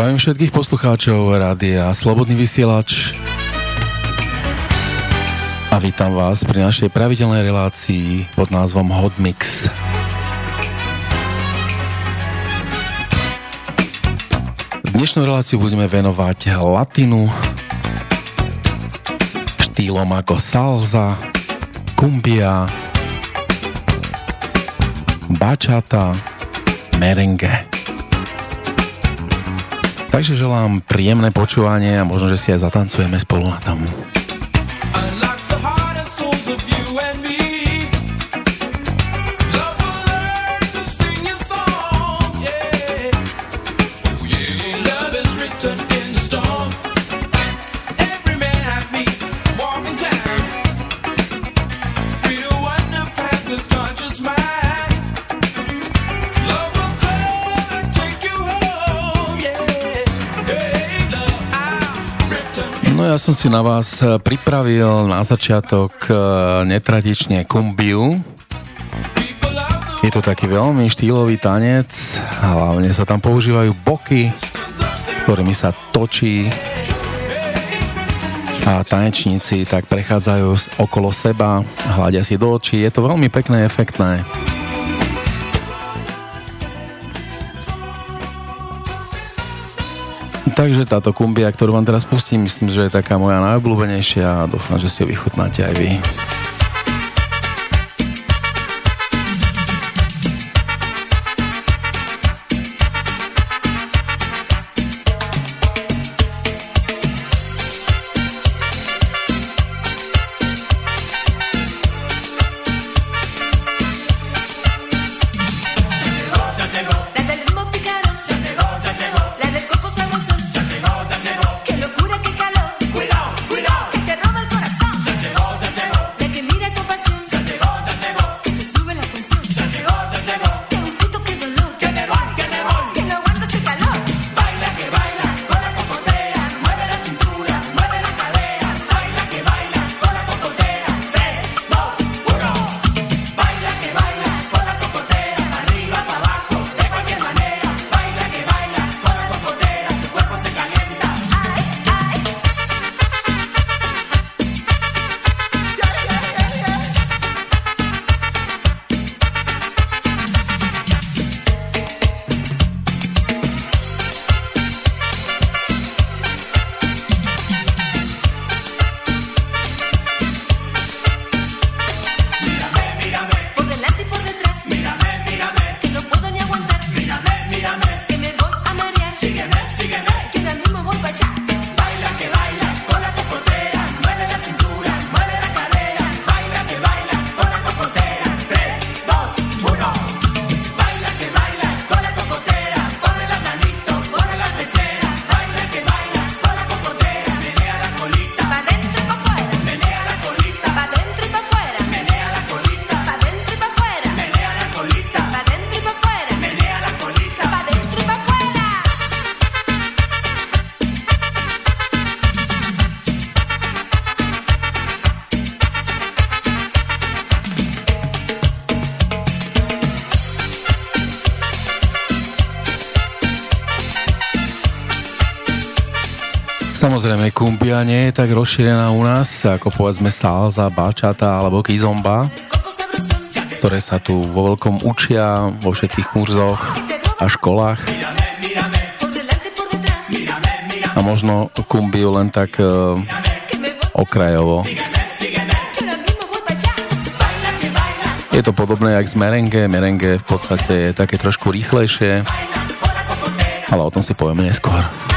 Zdravím všetkých poslucháčov Rádia Slobodný vysielač a vítam vás pri našej pravidelnej relácii pod názvom Hot Mix. Dnešnú reláciu budeme venovať latinu, štýlom ako salsa, kumbia, bachata, merengue. Takže želám príjemné počúvanie a možno, že si aj zatancujeme spolu na tom. Ja som si na vás eh, pripravil na začiatok eh, netradične kumbiu. Je to taký veľmi štýlový tanec, hlavne sa tam používajú boky, ktorými sa točí a tanečníci tak prechádzajú okolo seba, hľadia si do očí. Je to veľmi pekné, efektné. Takže táto kumbia, ktorú vám teraz pustím, myslím, že je taká moja najobľúbenejšia a dúfam, že si ju vychutnáte aj vy. Samozrejme, kumbia nie je tak rozšírená u nás, ako povedzme salsa, bačata alebo kizomba, ktoré sa tu vo veľkom učia vo všetkých kurzoch a školách. A možno kumbiu len tak uh, okrajovo. Je to podobné jak z merengue. Merengue v podstate je také trošku rýchlejšie, ale o tom si povieme neskôr.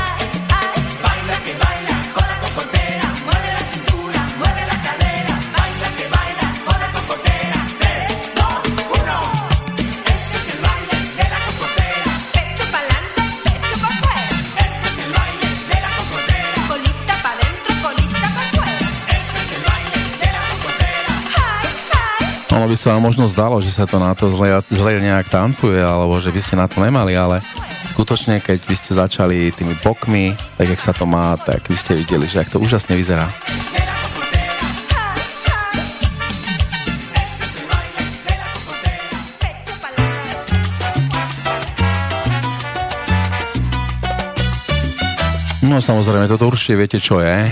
By sa vám možno zdalo, že sa to na to zle, zle nejak tancuje, alebo že by ste na to nemali, ale skutočne, keď by ste začali tými bokmi, tak jak sa to má, tak by ste videli, že ak to úžasne vyzerá. No samozrejme, toto určite viete, čo je.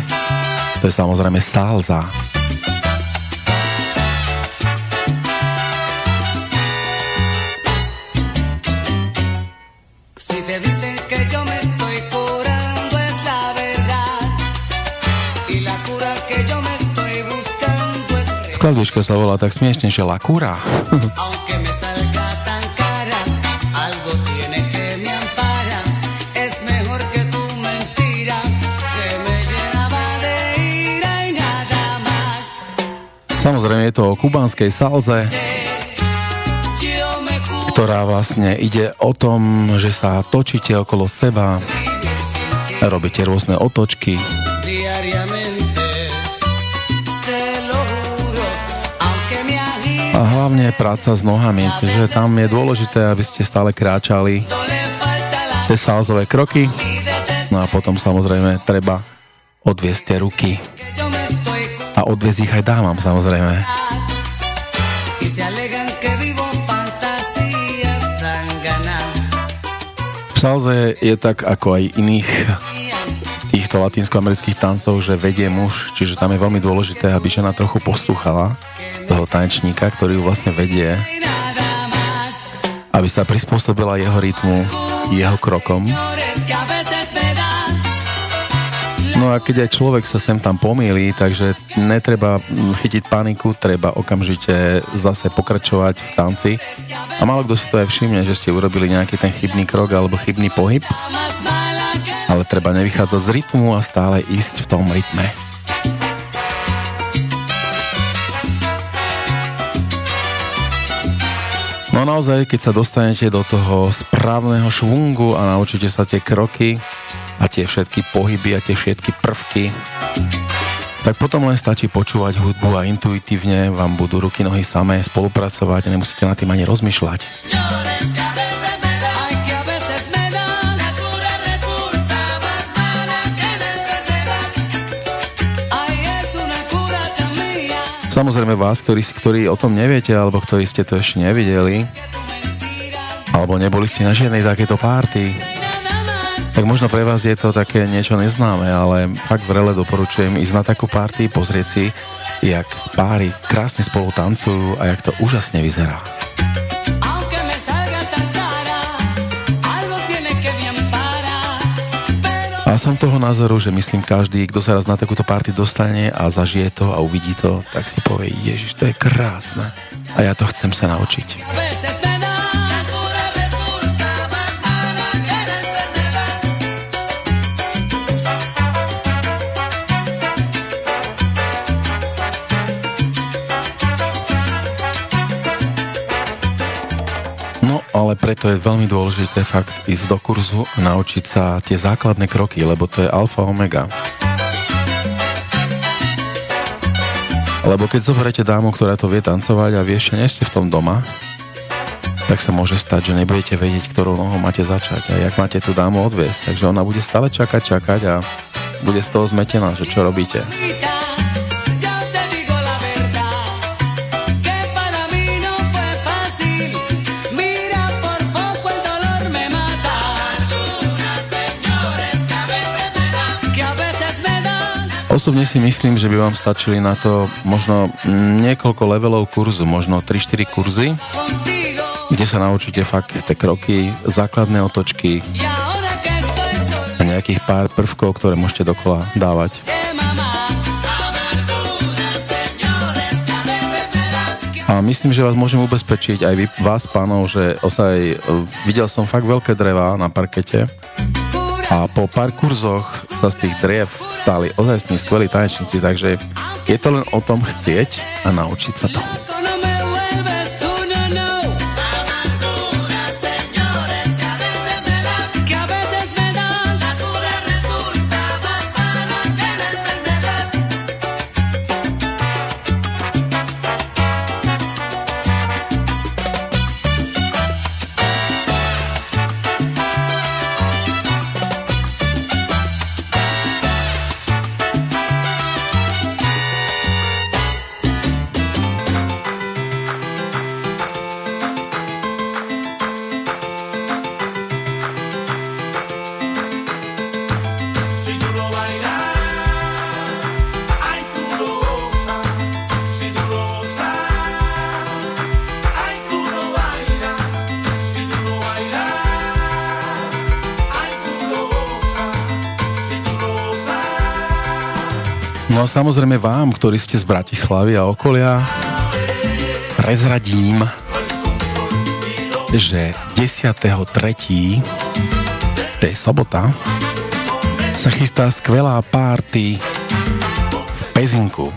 To je samozrejme salsa. Skladbička sa volá tak smiešne, že Lakura. Samozrejme je to o kubanskej salze, ktorá vlastne ide o tom, že sa točíte okolo seba, robíte rôzne otočky. A hlavne práca s nohami, že tam je dôležité, aby ste stále kráčali tie salzové kroky. No a potom samozrejme treba odviesť tie ruky a odviezť ich aj dávam samozrejme. V salze je tak ako aj iných týchto latinskoamerických tancov, že vedie muž, čiže tam je veľmi dôležité, aby žena trochu poslúchala toho tanečníka, ktorý ju vlastne vedie, aby sa prispôsobila jeho rytmu, jeho krokom No a keď aj človek sa sem tam pomýli, takže netreba chytiť paniku, treba okamžite zase pokračovať v tanci. A málo kto si to aj všimne, že ste urobili nejaký ten chybný krok alebo chybný pohyb. Ale treba nevychádzať z rytmu a stále ísť v tom rytme. No naozaj, keď sa dostanete do toho správneho švungu a naučíte sa tie kroky, a tie všetky pohyby a tie všetky prvky, tak potom len stačí počúvať hudbu a intuitívne vám budú ruky, nohy samé spolupracovať a nemusíte na tým ani rozmýšľať. Samozrejme vás, ktorí, ktorí o tom neviete, alebo ktorí ste to ešte nevideli, alebo neboli ste na žiadnej takéto párty, tak možno pre vás je to také niečo neznáme, ale fakt vrele doporučujem ísť na takú party, pozrieť si, jak páry krásne spolu tancujú a jak to úžasne vyzerá. A som toho názoru, že myslím každý, kto sa raz na takúto party dostane a zažije to a uvidí to, tak si povie, Ježiš, to je krásne a ja to chcem sa naučiť. Ale preto je veľmi dôležité fakt ísť do kurzu a naučiť sa tie základné kroky, lebo to je alfa omega. Lebo keď zoberiete dámu, ktorá to vie tancovať a vy ešte nie ste v tom doma, tak sa môže stať, že nebudete vedieť, ktorou nohou máte začať a jak máte tú dámu odviesť. Takže ona bude stále čakať, čakať a bude z toho zmetená, že čo robíte. Osobne si myslím, že by vám stačili na to možno niekoľko levelov kurzu, možno 3-4 kurzy, kde sa naučíte fakt tie kroky, základné otočky a nejakých pár prvkov, ktoré môžete dokola dávať. A myslím, že vás môžem ubezpečiť aj vás pánov, že osaj videl som fakt veľké dreva na parkete a po pár kurzoch sa z tých driev stali ozajstní skvelí tanečníci, takže je to len o tom chcieť a naučiť sa to. Samozrejme vám, ktorí ste z Bratislavy a okolia, prezradím, že 10.3. to je sobota, sa chystá skvelá párty v Pezinku,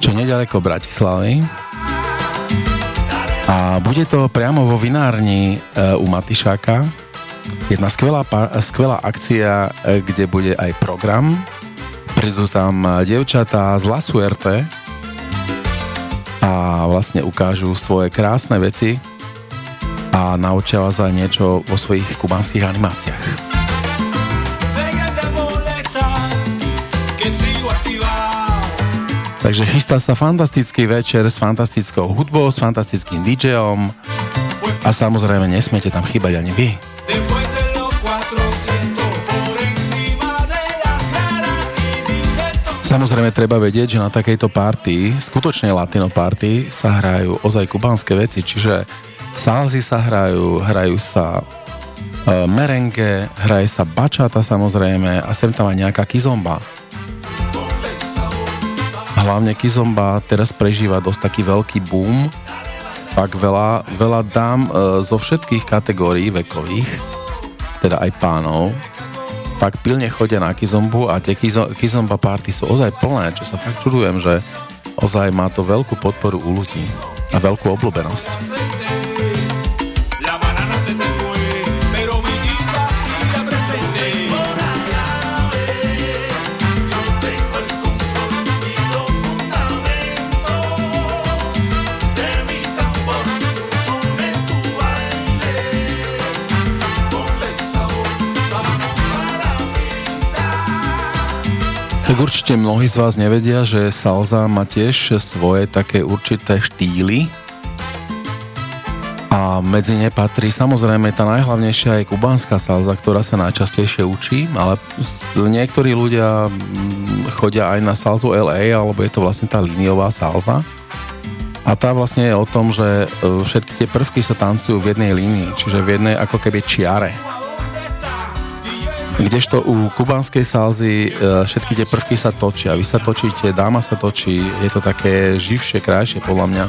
čo nedaleko Bratislavy. A bude to priamo vo vinárni e, u Matišáka. Jedna skvelá, skvelá akcia, e, kde bude aj program prídu tam devčatá z La Suerte a vlastne ukážu svoje krásne veci a naučia vás aj niečo vo svojich kubanských animáciách. Takže chystá sa fantastický večer s fantastickou hudbou, s fantastickým DJom a samozrejme nesmiete tam chýbať ani vy. Samozrejme treba vedieť, že na takejto party, skutočne latino party, sa hrajú ozaj kubánske veci, čiže salzy sa hrajú, hrajú sa e, merengue, hraje sa bačata samozrejme a sem tam aj nejaká kizomba. Hlavne kizomba teraz prežíva dosť taký veľký boom, tak veľa, veľa dám e, zo všetkých kategórií vekových, teda aj pánov, fakt pilne chodia na Kizombu a tie Kizomba party sú ozaj plné, čo sa fakt čudujem, že ozaj má to veľkú podporu u ľudí a veľkú obľúbenosť. Tak určite mnohí z vás nevedia, že salsa má tiež svoje také určité štýly a medzi ne patrí samozrejme tá najhlavnejšia je kubánska salza, ktorá sa najčastejšie učí, ale niektorí ľudia mm, chodia aj na salzu LA, alebo je to vlastne tá líniová salza. A tá vlastne je o tom, že e, všetky tie prvky sa tancujú v jednej línii, čiže v jednej ako keby čiare. Kdežto u kubanskej salzy e, všetky tie prvky sa točia. Vy sa točíte, dáma sa točí, je to také živšie, krajšie podľa mňa.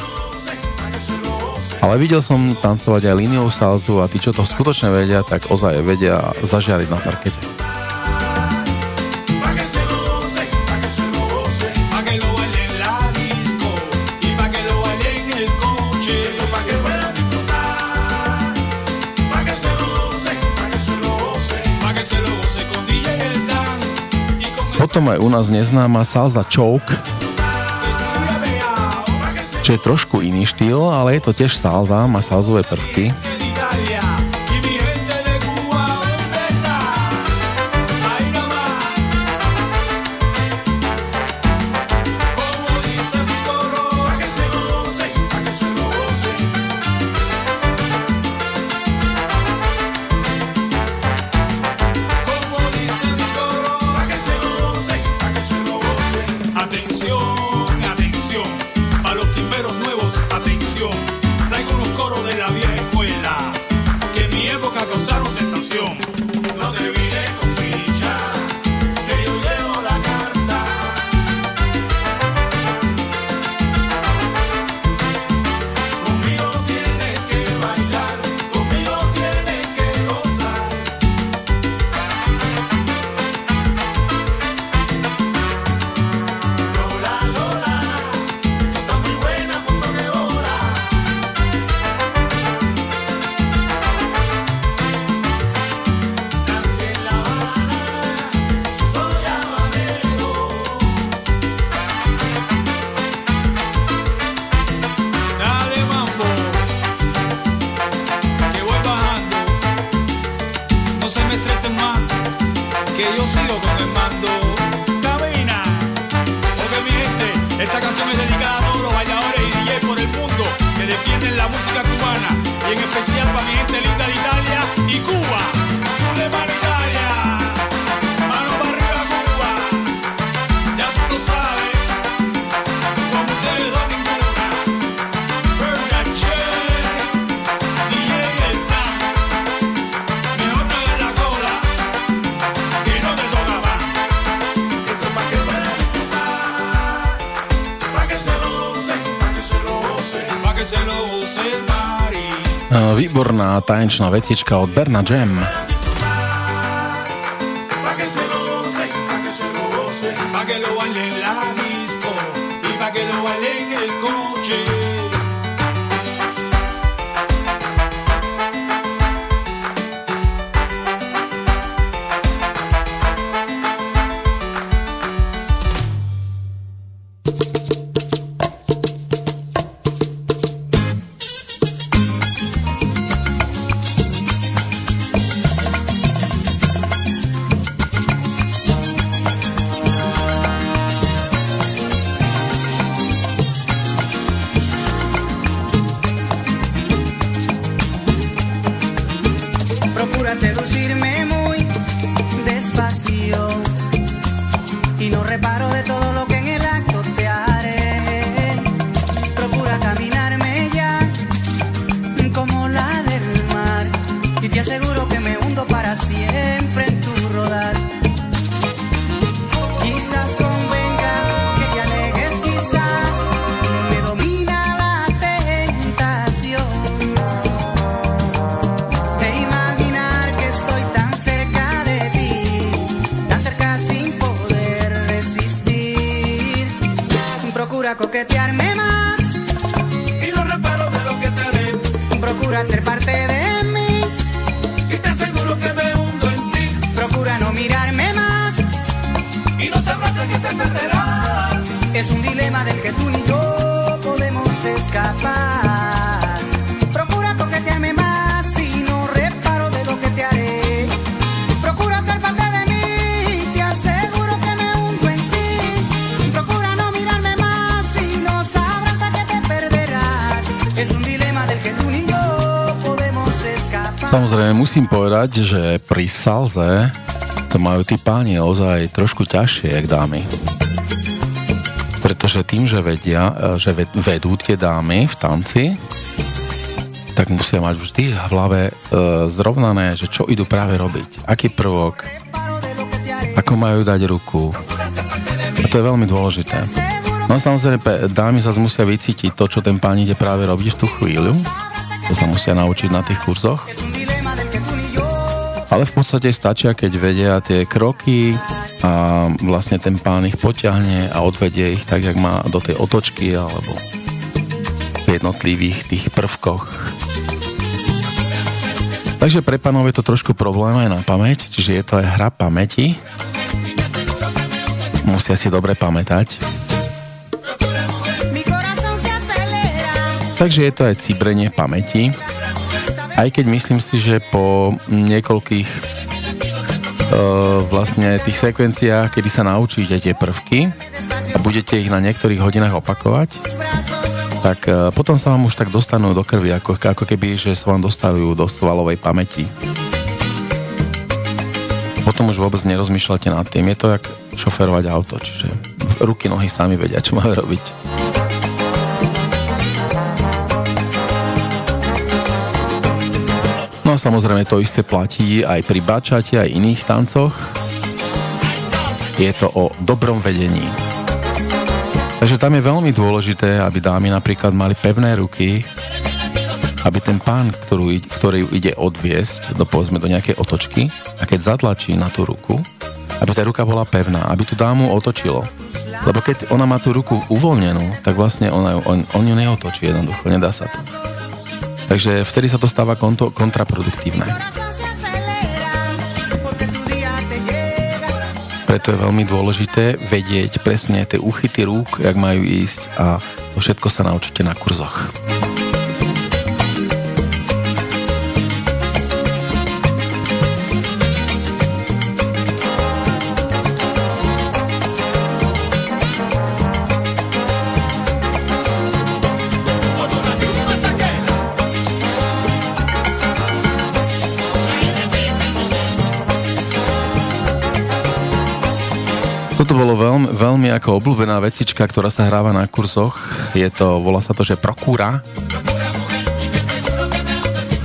Ale videl som tancovať aj líniovú salzu a tí, čo to skutočne vedia, tak ozaj vedia zažiariť na parkete. Aj u nás neznáma salsa choke, čo je trošku iný štýl, ale je to tiež salsa, má salzové prvky. No se me estresen más, que yo sigo con el mando. Camina. Porque mi gente, esta canción es dedicada a todos los bailadores y DJs por el mundo que defienden la música cubana. Y en especial para mi gente linda de Italia y Cuba. Výborná tanečná vecička od Berna Jam. coquetearme más. Y no reparo de lo que te haré. Procura ser parte de mí. Y te aseguro que me hundo en ti. Procura no mirarme más. Y no sabrás de qué te perderás. Es un dilema del que tú ni yo podemos escapar. Musím povedať, že pri salze to majú tí páni ozaj trošku ťažšie, jak dámy. Pretože tým, že vedia, že vedú tie dámy v tanci, tak musia mať vždy v hlave e, zrovnané, že čo idú práve robiť. Aký prvok, ako majú dať ruku. A to je veľmi dôležité. No a samozrejme, dámy sa musia vycítiť to, čo ten pán ide práve robiť v tú chvíľu. To sa musia naučiť na tých kurzoch ale v podstate stačia, keď vedia tie kroky a vlastne ten pán ich potiahne a odvedie ich tak, jak má do tej otočky alebo v jednotlivých tých prvkoch. Takže pre pánov je to trošku problém aj na pamäť, čiže je to aj hra pamäti. Musia si dobre pamätať. Takže je to aj cibrenie pamäti. Aj keď myslím si, že po niekoľkých uh, vlastne tých sekvenciách, kedy sa naučíte tie prvky a budete ich na niektorých hodinách opakovať, tak uh, potom sa vám už tak dostanú do krvi, ako, ako keby, že sa vám dostavujú do svalovej pamäti. Potom už vôbec nerozmýšľate nad tým. Je to jak šoferovať auto, čiže ruky, nohy sami vedia, čo majú robiť. No samozrejme to isté platí aj pri bačate, aj iných tancoch. Je to o dobrom vedení. Takže tam je veľmi dôležité, aby dámy napríklad mali pevné ruky, aby ten pán, ktorú, ktorý ide odviesť do, povedzme, do nejakej otočky a keď zatlačí na tú ruku, aby tá ruka bola pevná, aby tú dámu otočilo. Lebo keď ona má tú ruku uvoľnenú, tak vlastne ona, on, on ju neotočí jednoducho, nedá sa to. Takže vtedy sa to stáva konto, kontraproduktívne. Preto je veľmi dôležité vedieť presne tie úchyty rúk, jak majú ísť a to všetko sa naučíte na kurzoch. Bolo veľmi, veľmi ako obľúbená vecička, ktorá sa hráva na kurzoch. Je to, volá sa to, že Prokúra.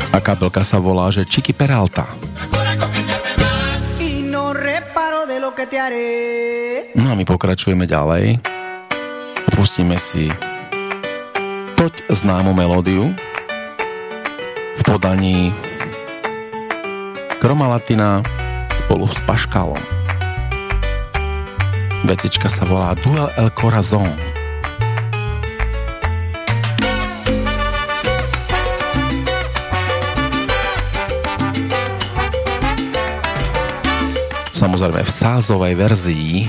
A kabelka sa volá, že Chiqui Peralta. No a my pokračujeme ďalej. Pustíme si toť známu melódiu v podaní Kromalatina spolu s Paškalom. Vecička sa volá Duel El Corazon. Samozrejme v sázovej verzii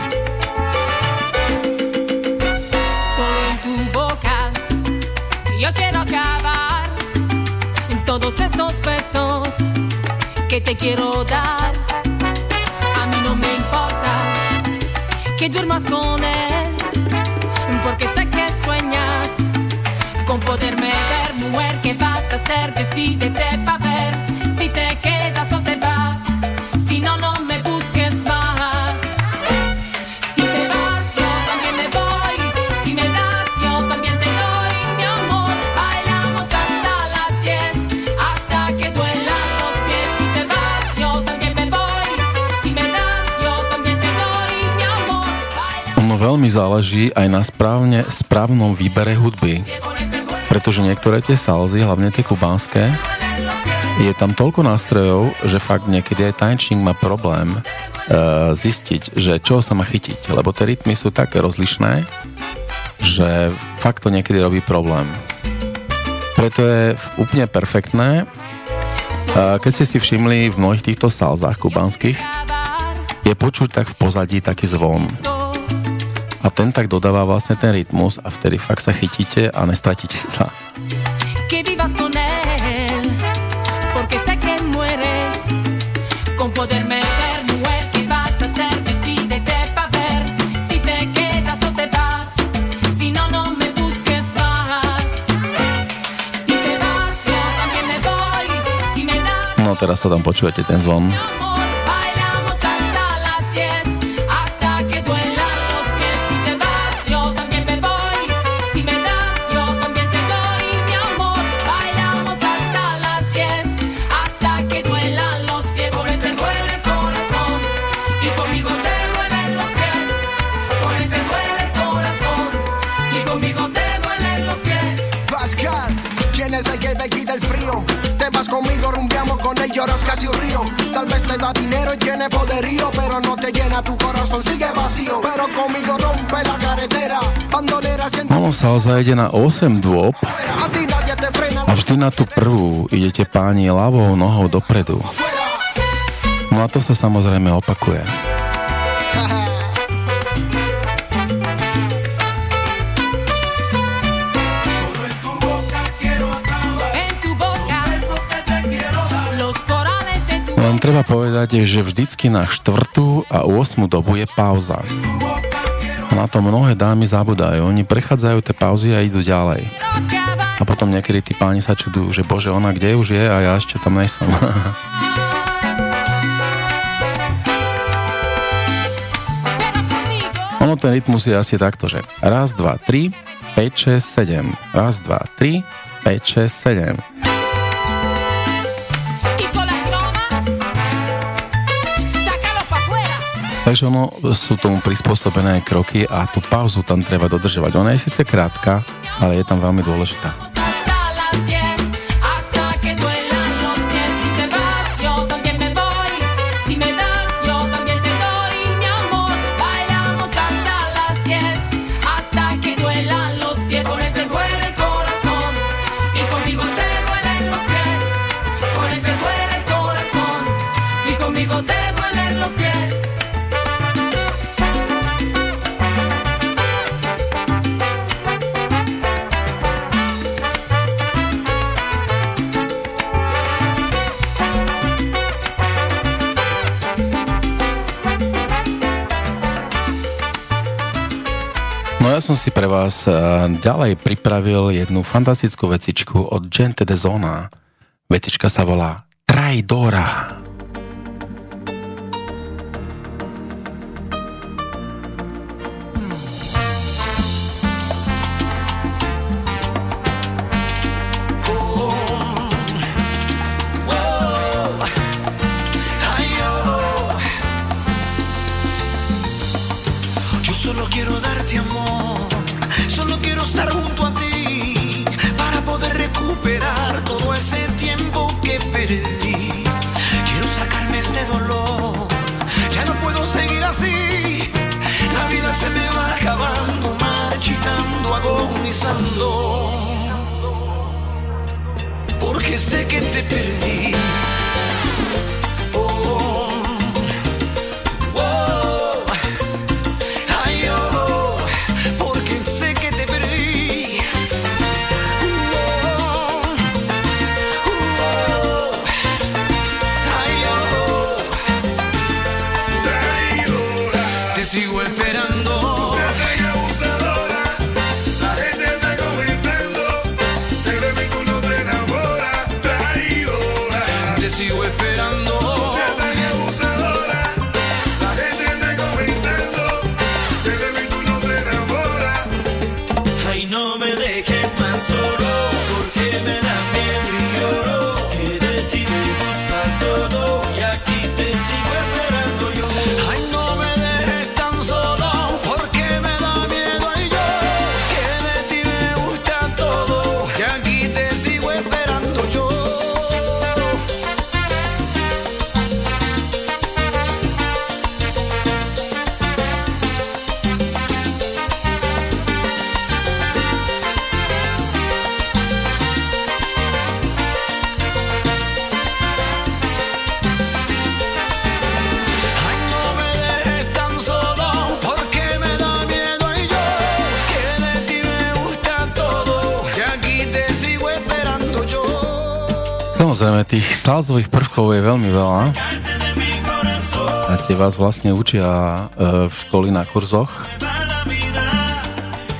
que te quiero dar. Que duermas con él, porque sé que sueñas con poderme ver, mujer. ¿Qué vas a hacer? Decídete para ver si te quedas o te vas. Záleží aj na správne, správnom výbere hudby. Pretože niektoré tie salzy, hlavne tie kubánske, je tam toľko nástrojov, že fakt niekedy aj tančník má problém e, zistiť, že čo sa má chytiť. Lebo tie rytmy sú také rozlišné, že fakt to niekedy robí problém. Preto je úplne perfektné, e, keď ste si všimli v mnohých týchto salzách kubanských, je počuť tak v pozadí taký zvon a ten tak dodáva vlastne ten rytmus a vtedy fakt sa chytíte a nestratíte sa. Que vivas con él, porque sé que mueres con poderme ver, mujer, ¿qué vas a hacer? Decídete pa' ver si te quedas o te vas, si no, no me busques más. Si te vas, yo también me voy, si me das... No teraz to tam počujete, ten zvon. Sa ide na 8 dôb a vždy na tú prvú idete páni ľavou nohou dopredu. No a to sa samozrejme opakuje. Len treba povedať, že vždycky na štvrtú a 8 dobu je pauza. Na to mnohé dámy zabudajú. Oni prechádzajú tie pauzy a idú ďalej. A potom niekedy tí páni sa čudujú, že bože, ona kde už je a ja ešte tam nejsem. ono ten rytmus je asi takto, že raz, dva, tri, 5, 6, 7. Raz, dva, tri, 5, 6, 7. Takže ono sú tomu prispôsobené kroky a tú pauzu tam treba dodržovať. Ona je síce krátka, ale je tam veľmi dôležitá. Vás eh, ďalej pripravil jednu fantastickú vecičku od Gente de Zona. Vetička sa volá Traidora. Salzových prvkov je veľmi veľa. A tie vás vlastne učia e, v školy na kurzoch.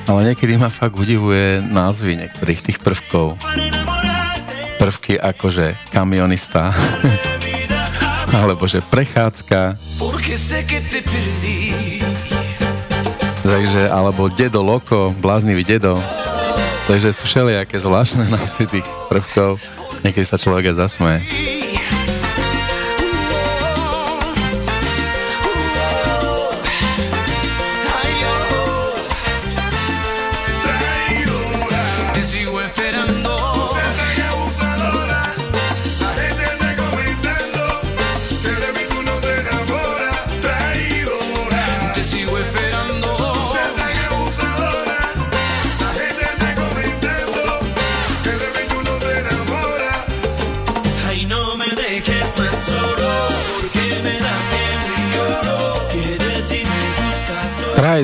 Ale niekedy ma fakt udivuje názvy niektorých tých prvkov. Prvky akože kamionista. alebo že prechádzka. Takže, alebo dedo loko, bláznivý dedo. Takže sú všelijaké zvláštne názvy tých prvkov. Niekedy sa človek aj zasmeje.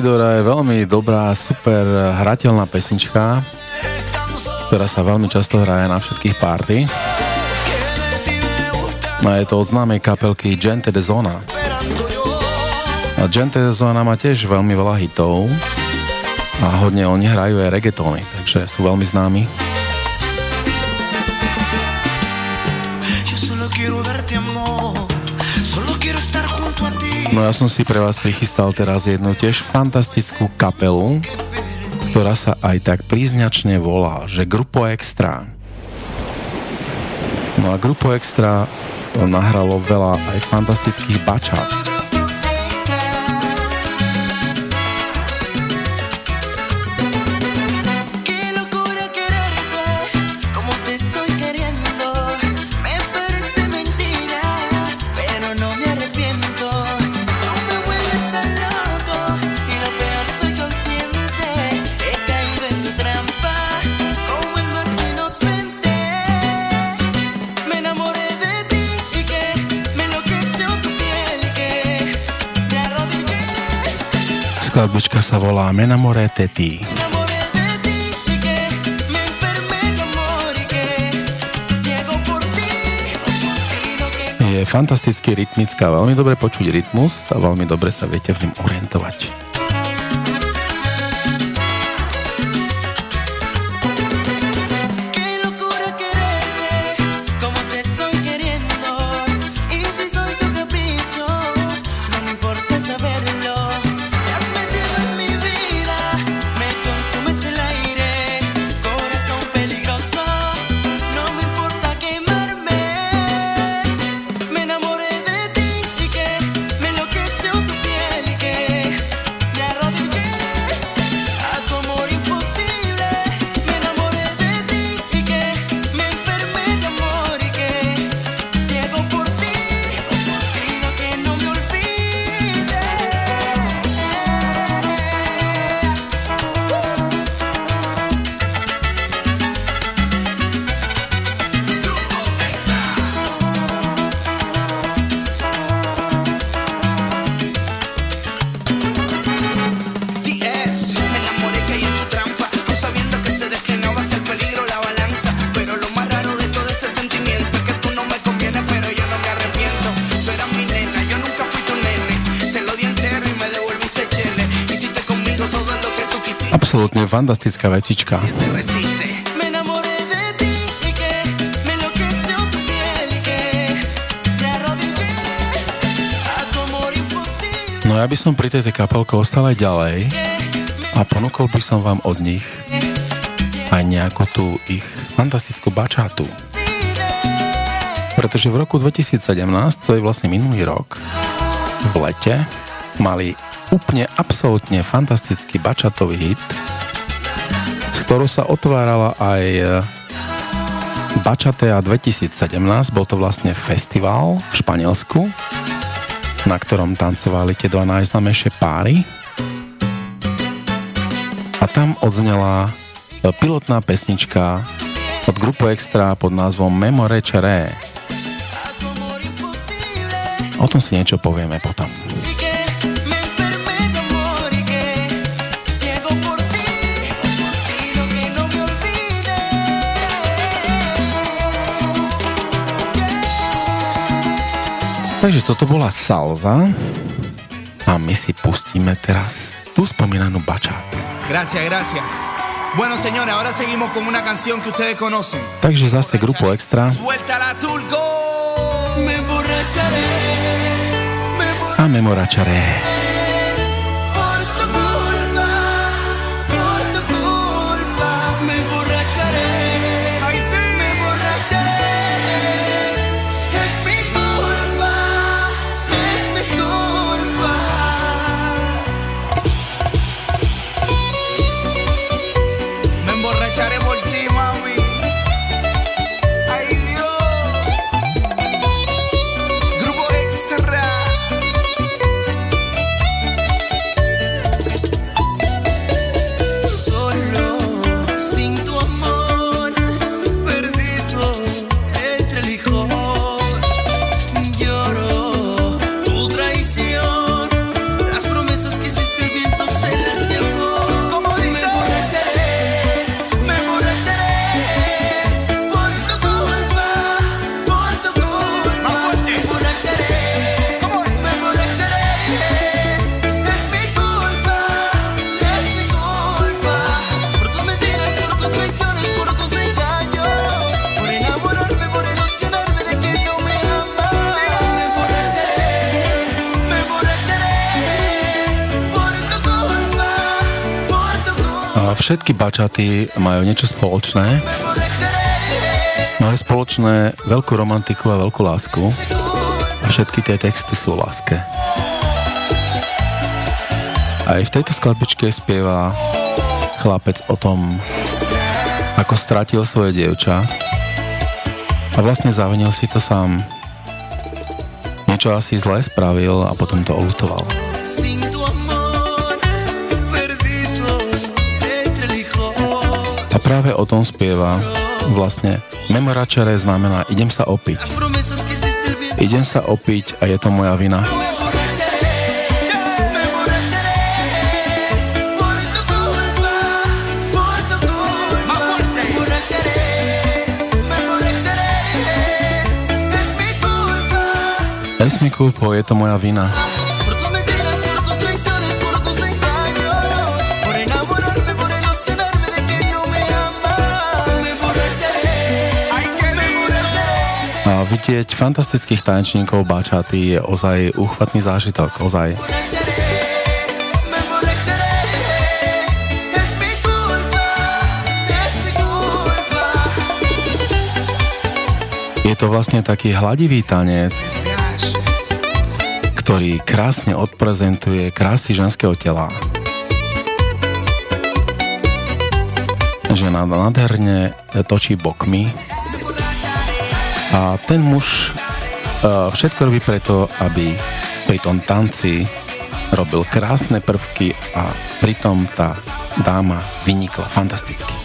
Traidora je veľmi dobrá, super hrateľná pesnička, ktorá sa veľmi často hraje na všetkých party. No je to od známej kapelky Gente de Zona. A Gente de Zona má tiež veľmi veľa hitov a hodne oni hrajú aj reggaetony, takže sú veľmi známi. No ja som si pre vás prichystal teraz jednu tiež fantastickú kapelu, ktorá sa aj tak príznačne volá, že Grupo Extra. No a Grupo Extra nahralo veľa aj fantastických bačát. Skladbička sa volá Menamore Teti. Je fantasticky rytmická, veľmi dobre počuť rytmus a veľmi dobre sa viete v ňom orientovať. Fantastická vecička. No ja by som pri tejto kapelke ostal aj ďalej a ponúkol by som vám od nich aj nejakú tú ich fantastickú bačátu. Pretože v roku 2017, to je vlastne minulý rok, v lete, mali úplne absolútne fantastický bačatový hit, s ktorou sa otvárala aj Bačatea 2017, bol to vlastne festival v Španielsku, na ktorom tancovali tie dva najznámejšie páry. A tam odznela e, pilotná pesnička od grupu Extra pod názvom Memore Čeré. O tom si niečo povieme potom. Takže toto bola salza a my si pustíme teraz tú spomínanú bačátu. Gracias, gracias. Bueno, señores, ahora seguimos con una canción que ustedes conocen. Takže zase grupo Extra. Suéltala, Turco. Me emborracharé. A memoracharé. Všetky bačaty majú niečo spoločné. Majú spoločné veľkú romantiku a veľkú lásku. A všetky tie texty sú láske. Aj v tejto skladbičke spieva chlapec o tom, ako stratil svoje dievča a vlastne zavinil si to sám. Niečo asi zle spravil a potom to olutoval. Práve o tom spieva vlastne Memoračare znamená idem sa opiť. Idem sa opiť a je to moja vina. Es mi culpo, je to moja vina. Vidieť fantastických tanečníkov bačaty je ozaj úchvatný zážitok, ozaj. Je to vlastne taký hladivý tanec, ktorý krásne odprezentuje krásy ženského tela. Žena nádherne točí bokmi, a ten muž uh, všetko robí preto, aby pri tom tanci robil krásne prvky a pritom tá dáma vynikla fantasticky.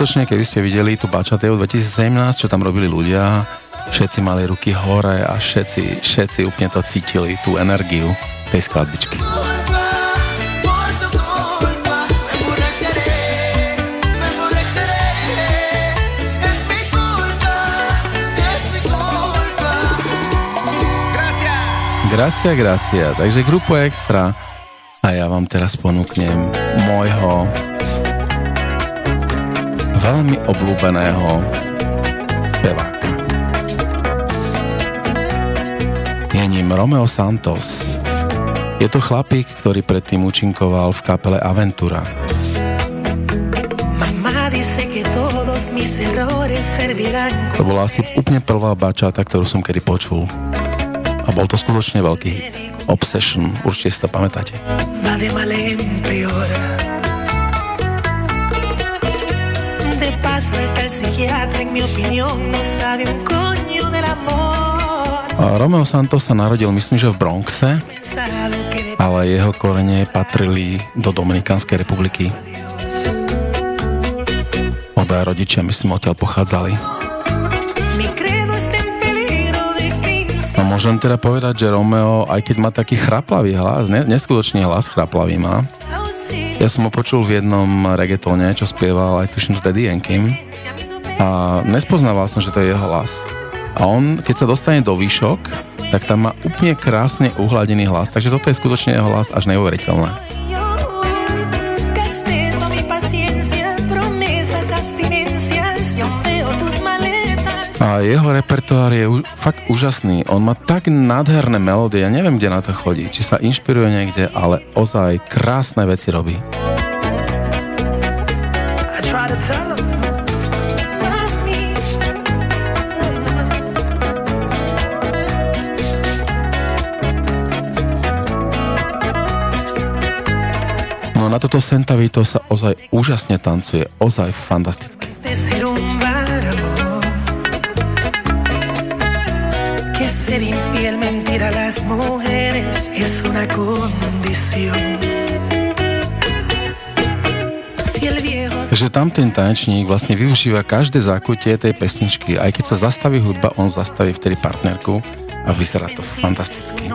Skutočne, keby ste videli tú Bačateu 2017, čo tam robili ľudia, všetci mali ruky hore a všetci, všetci úplne to cítili, tú energiu tej skladbičky. Gracia, gracia. Takže grupo Extra a ja vám teraz ponúknem môjho veľmi obľúbeného speváka. Je ním Romeo Santos. Je to chlapík, ktorý predtým účinkoval v kapele Aventura. To bola asi úplne prvá bačata, ktorú som kedy počul a bol to skutočne veľký hit. Obsession, určite si to pamätáte. A Romeo Santos sa narodil, myslím, že v Bronxe, ale jeho korene patrili do Dominikánskej republiky. Obaja rodičia, myslím, odtiaľ pochádzali. No môžem teda povedať, že Romeo, aj keď má taký chraplavý hlas, ne, neskutočný hlas chraplavý má, ja som ho počul v jednom reggaetone, čo spieval aj tuším s Daddy Yankim a nespoznával som, že to je jeho hlas. A on, keď sa dostane do výšok, tak tam má úplne krásne uhladený hlas, takže toto je skutočne jeho hlas až neuveriteľné. A jeho repertoár je fakt úžasný. On má tak nádherné melódie, ja neviem, kde na to chodí. Či sa inšpiruje niekde, ale ozaj krásne veci robí. No na toto Sentavito sa ozaj úžasne tancuje, ozaj fantasticky. Že tam ten tanečník vlastne využíva každé zákutie tej pesničky. Aj keď sa zastaví hudba, on zastaví vtedy partnerku a vyzerá to fantasticky.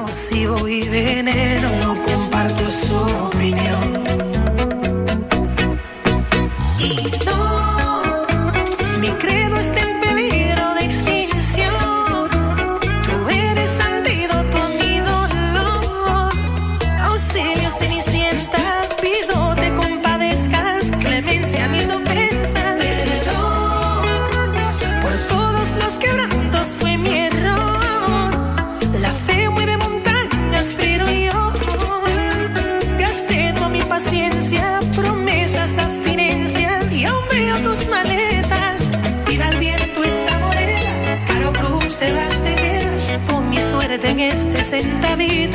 Ozaj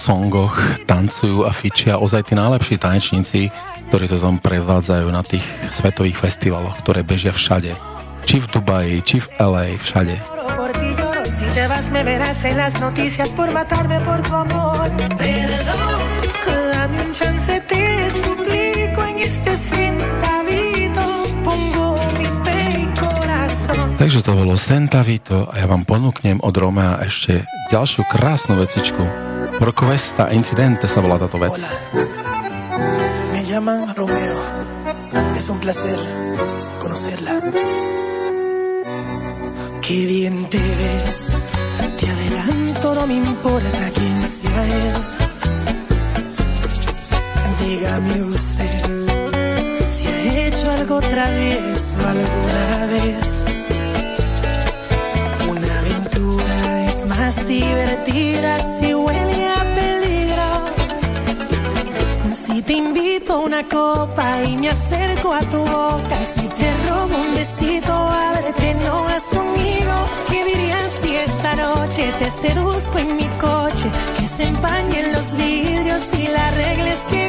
songoch tancujú a fičia ozaj tí najlepší tanečníci, ktorí to tam prevádzajú na tých svetových festivaloch, ktoré bežia všade. Či v Dubaji, či v LA, všade. Centavito Takže to bolo Sentavito a ja vám ponúknem od Romea ešte ďalšiu krásnu vecičku. Proquesta Incidente sa volá táto vec. Me llaman Romeo. Es un placer conocerla. Qué bien te ves. Te adelanto no me importa quién sea él. Dígame usted si ha hecho algo travieso alguna vez. Una aventura es más divertida si te invito a una copa y me acerco a tu boca, si te robo un besito, ábrete, no vas conmigo. ¿Qué dirías si esta noche te seduzco en mi coche? Que se empañen los vidrios y las reglas que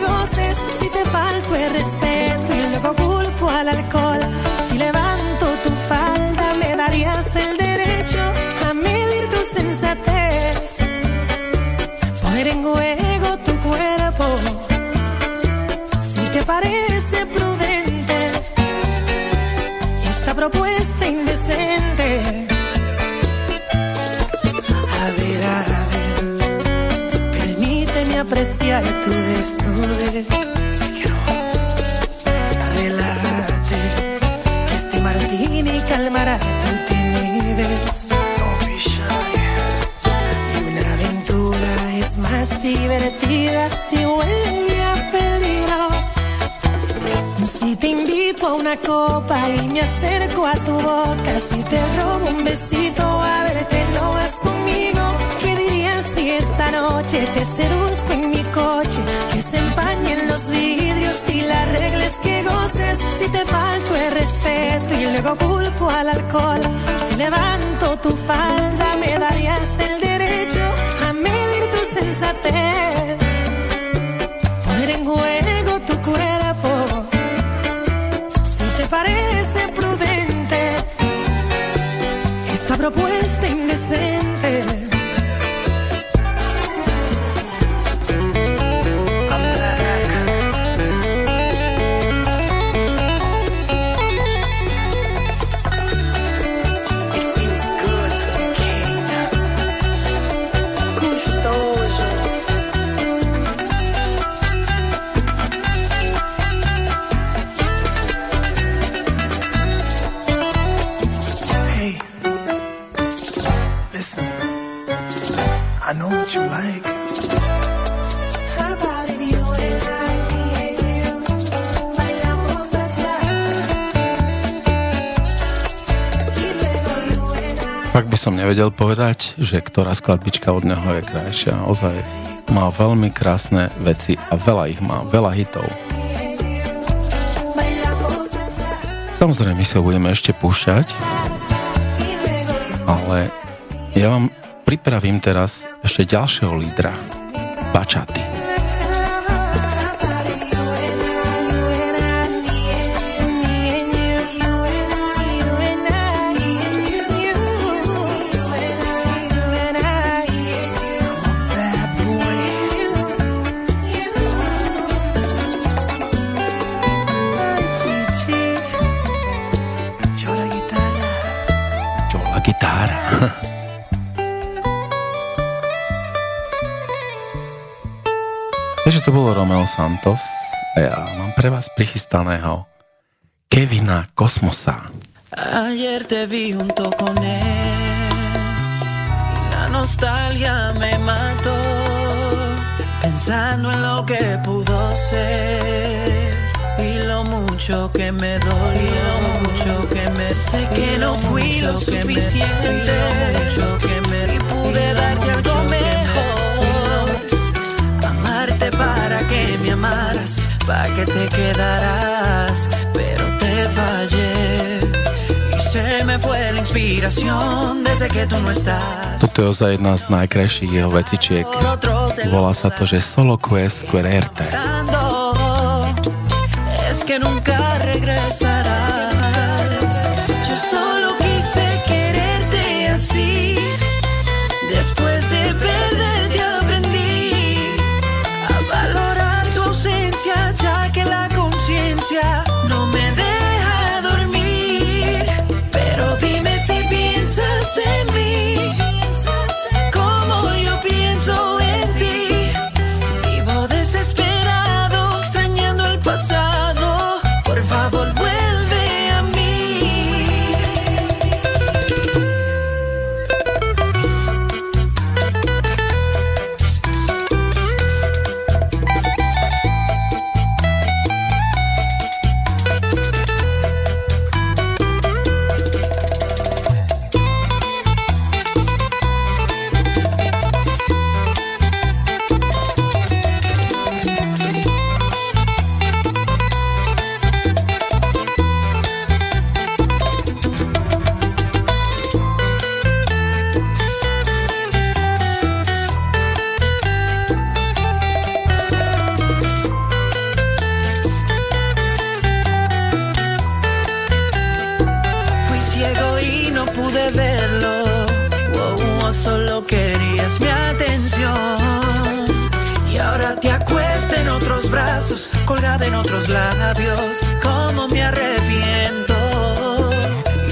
tu desnudez. Si quiero, relájate, que este martini calmará tu timidez. Don't be shy. Y una aventura es más divertida si huele a peligro. Si te invito a una copa y me acerco a tu boca, luego culpo al alcohol. Si levanto tu falda, me darías el derecho a medir tu sensatez. Poner en juego tu cuerpo si te parece prudente esta propuesta indecente. Nevedel povedať, že ktorá skladbička od neho je krajšia. Ozaj má veľmi krásne veci a veľa ich má, veľa hitov. Samozrejme, my sa budeme ešte púšťať, ale ja vám pripravím teraz ešte ďalšieho lídra, Bačaty. Takže to bolo Romeo Santos. A ja mám pre vás prichystaného Kevina Kosmosa. Ayer te vi junto con él. Y la nostalgia me mató pensando en lo que pudo ser. Y lo mucho que me dolió, y lo mucho que me sé que no fui lo suficiente, y lo mucho que me amaras, para que te quedaras, pero te fallé. Y se me fue la inspiración desde que tú no estás. Toto je ozaj jedna z najkrajších jeho vecičiek. Volá sa to, že Solo Quest Quererte. dando, es que nunca regresarás. Yo solo Yeah. En otros labios, como me arrepiento.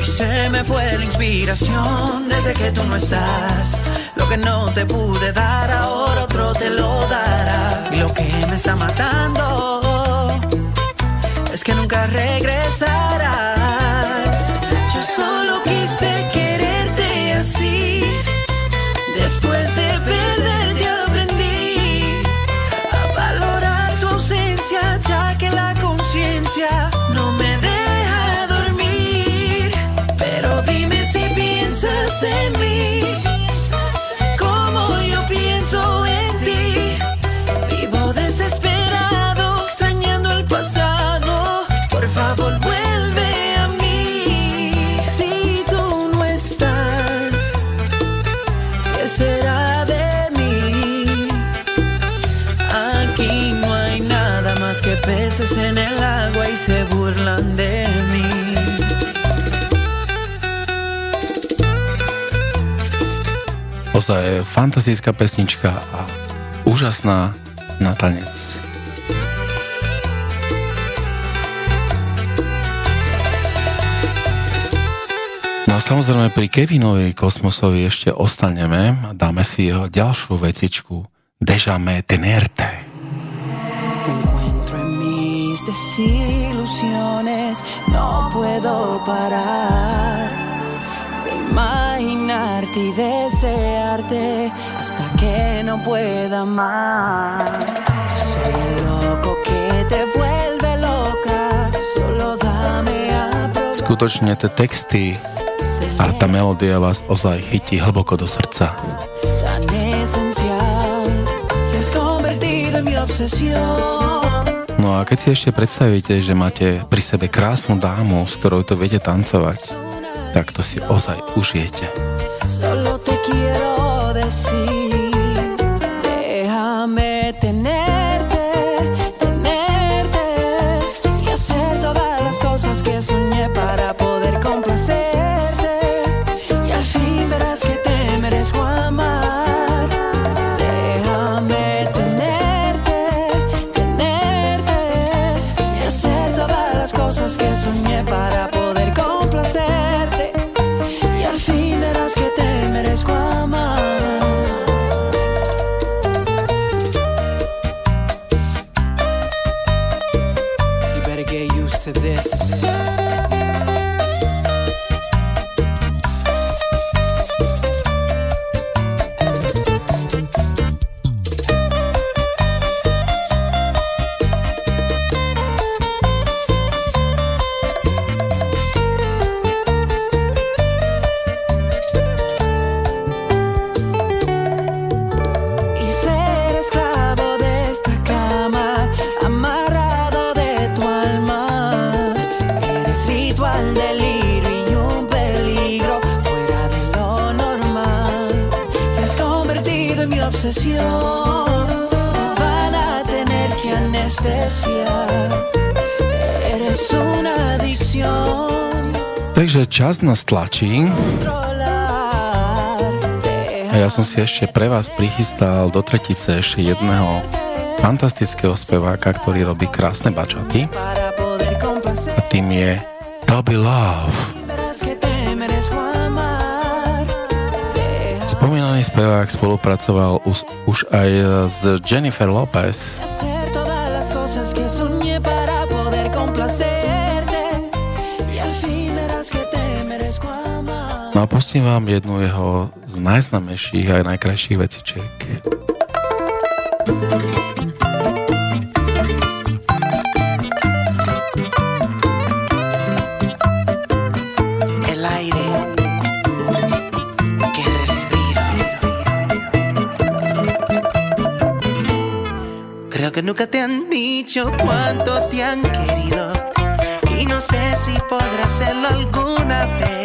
Y se me fue la inspiración desde que tú no estás. Lo que no te pude dar, ahora otro te lo dará. Y lo que me está matando el agua y se burlan de mí. Ozaj fantastická pesnička a úžasná na tanec. No a samozrejme pri Kevinovi Kosmosovi ešte ostaneme a dáme si jeho ďalšiu vecičku Déjame tenerte. Desilusiones, no puedo parar de imaginarte y desearte hasta que no pueda más. Soy el loco que te vuelve loca, solo dame a probar. Skutočne tie texty a tá melódia vás ozaj chytí hlboko do srdca. tan esencial que has convertido en mi obsesión. No a keď si ešte predstavíte, že máte pri sebe krásnu dámu, s ktorou to viete tancovať, tak to si ozaj užijete. Solo te quiero decir, čas nás tlačí a ja som si ešte pre vás prichystal do tretice ešte jedného fantastického speváka, ktorý robí krásne bačaty a tým je Toby Love. Spomínaný spevák spolupracoval už, už aj s Jennifer Lopez. No a pustím vám jednu jeho z najznamejších a aj najkrajších vecičiek. Que nunca te han dicho cuánto te han querido. Y no sé si podré hacerlo alguna vez.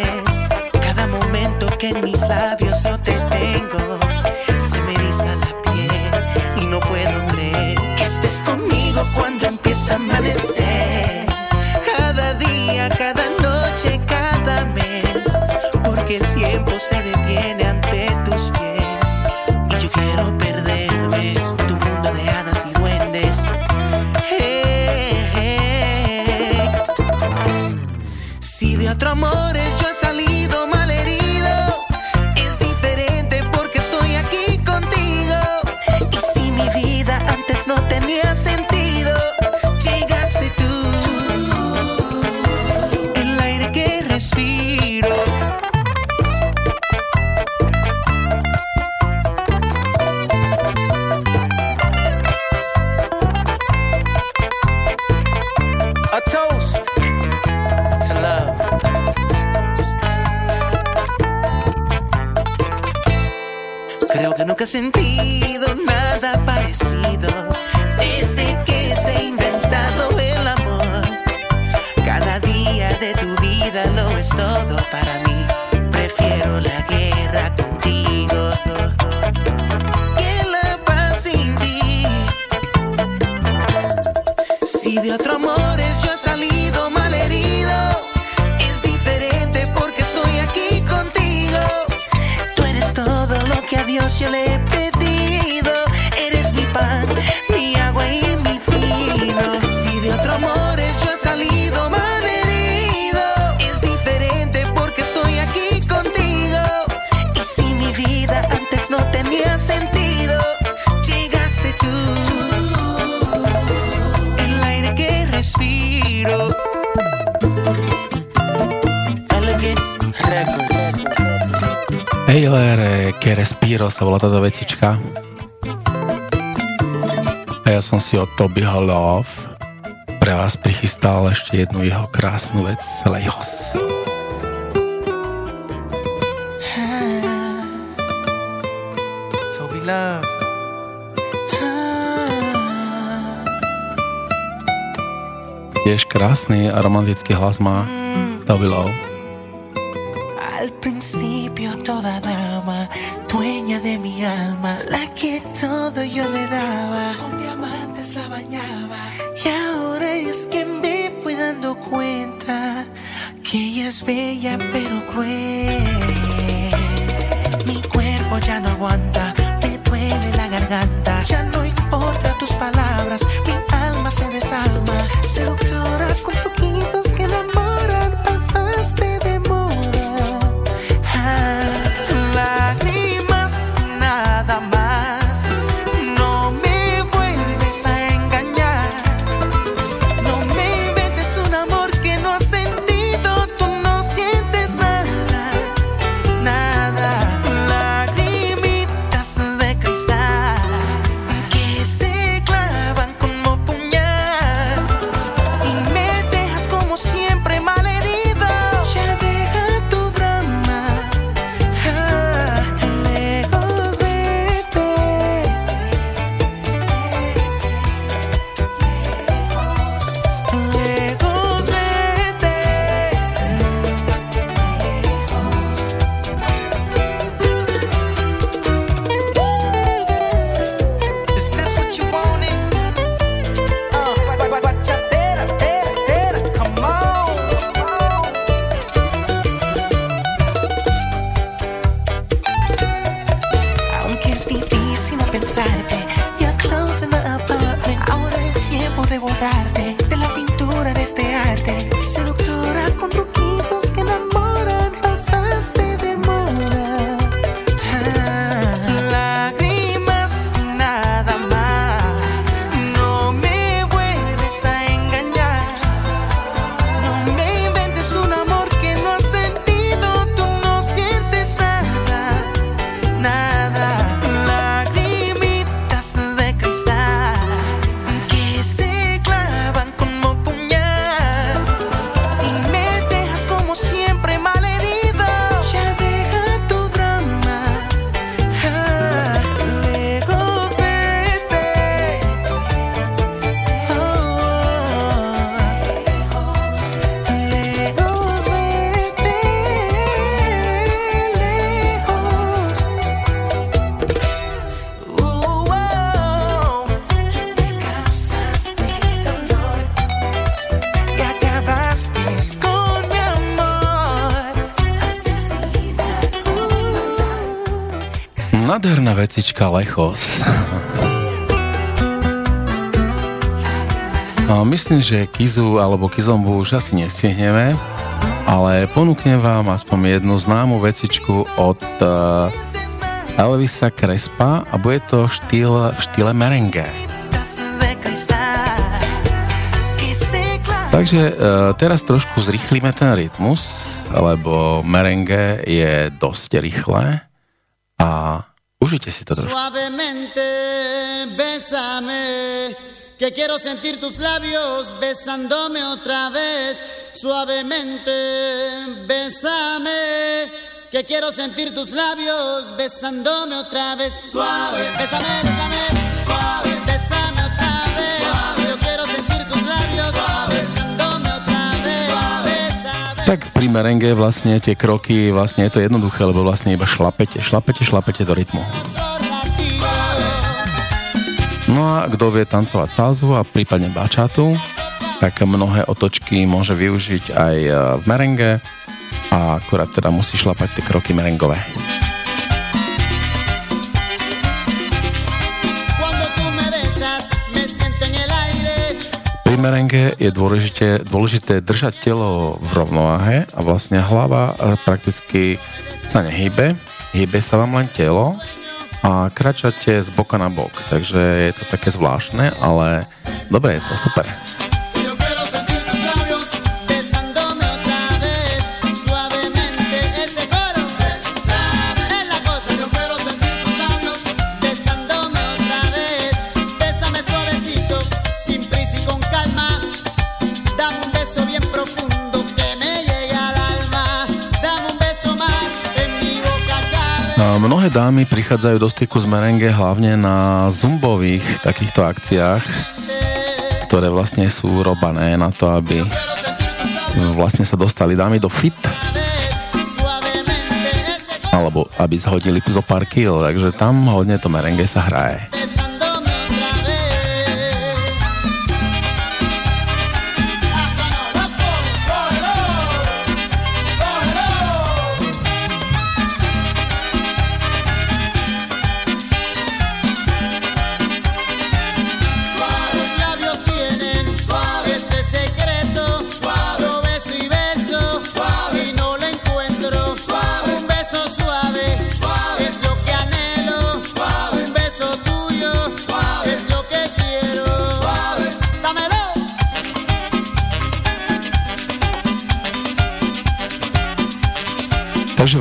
Que en mis labios yo te tengo, se me eriza la piel. Y no puedo creer que estés conmigo cuando empieza a amanecer. Cada día, cada noche, cada mes. Porque el tiempo se detiene nunca he sentido nada parecido desde que se ha inventado el amor. Cada día de tu vida lo es todo para mí. Prefiero la guerra. Sa volá táto vecička. A ja som si od Tobyho Love pre vás prichystal ešte jednu jeho krásnu vec, Lejos. Love Tiež krásny a romantický hlas má Toby Love. Vecička Lechos. A myslím, že Kizu alebo Kizombu už asi nestihneme. ale ponúknem vám aspoň jednu známu vecičku od uh, Elvisa Krespa a bude to štýl, v štýle merengue. Takže uh, teraz trošku zrychlíme ten rytmus, lebo merengue je dosť rýchle Suavemente, besame, que quiero sentir tus labios besándome otra vez. Suavemente, besame, que quiero sentir tus labios besándome otra vez. Suave, besame, besame, tak pri merenge vlastne tie kroky, vlastne je to jednoduché, lebo vlastne iba šlapete, šlapete, šlapete do rytmu. No a kto vie tancovať salzu a prípadne bačatu, tak mnohé otočky môže využiť aj e, v merenge a akurát teda musí šlapať tie kroky merengové. Pri merenge je dôležité, dôležité držať telo v rovnováhe a vlastne hlava e, prakticky sa nehybe, hýbe sa vám len telo a kračate z boka na bok, takže je to také zvláštne, ale dobre, je to super. Mnohé dámy prichádzajú do styku z merengue hlavne na zumbových takýchto akciách, ktoré vlastne sú robané na to, aby vlastne sa dostali dámy do fit alebo aby zhodili zo pár kil, takže tam hodne to merengue sa hraje.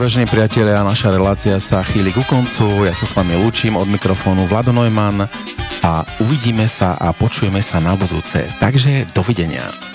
Vážení priatelia, naša relácia sa chýli ku koncu. Ja sa s vami lúčim od mikrofónu Vlado Neumann a uvidíme sa a počujeme sa na budúce. Takže dovidenia.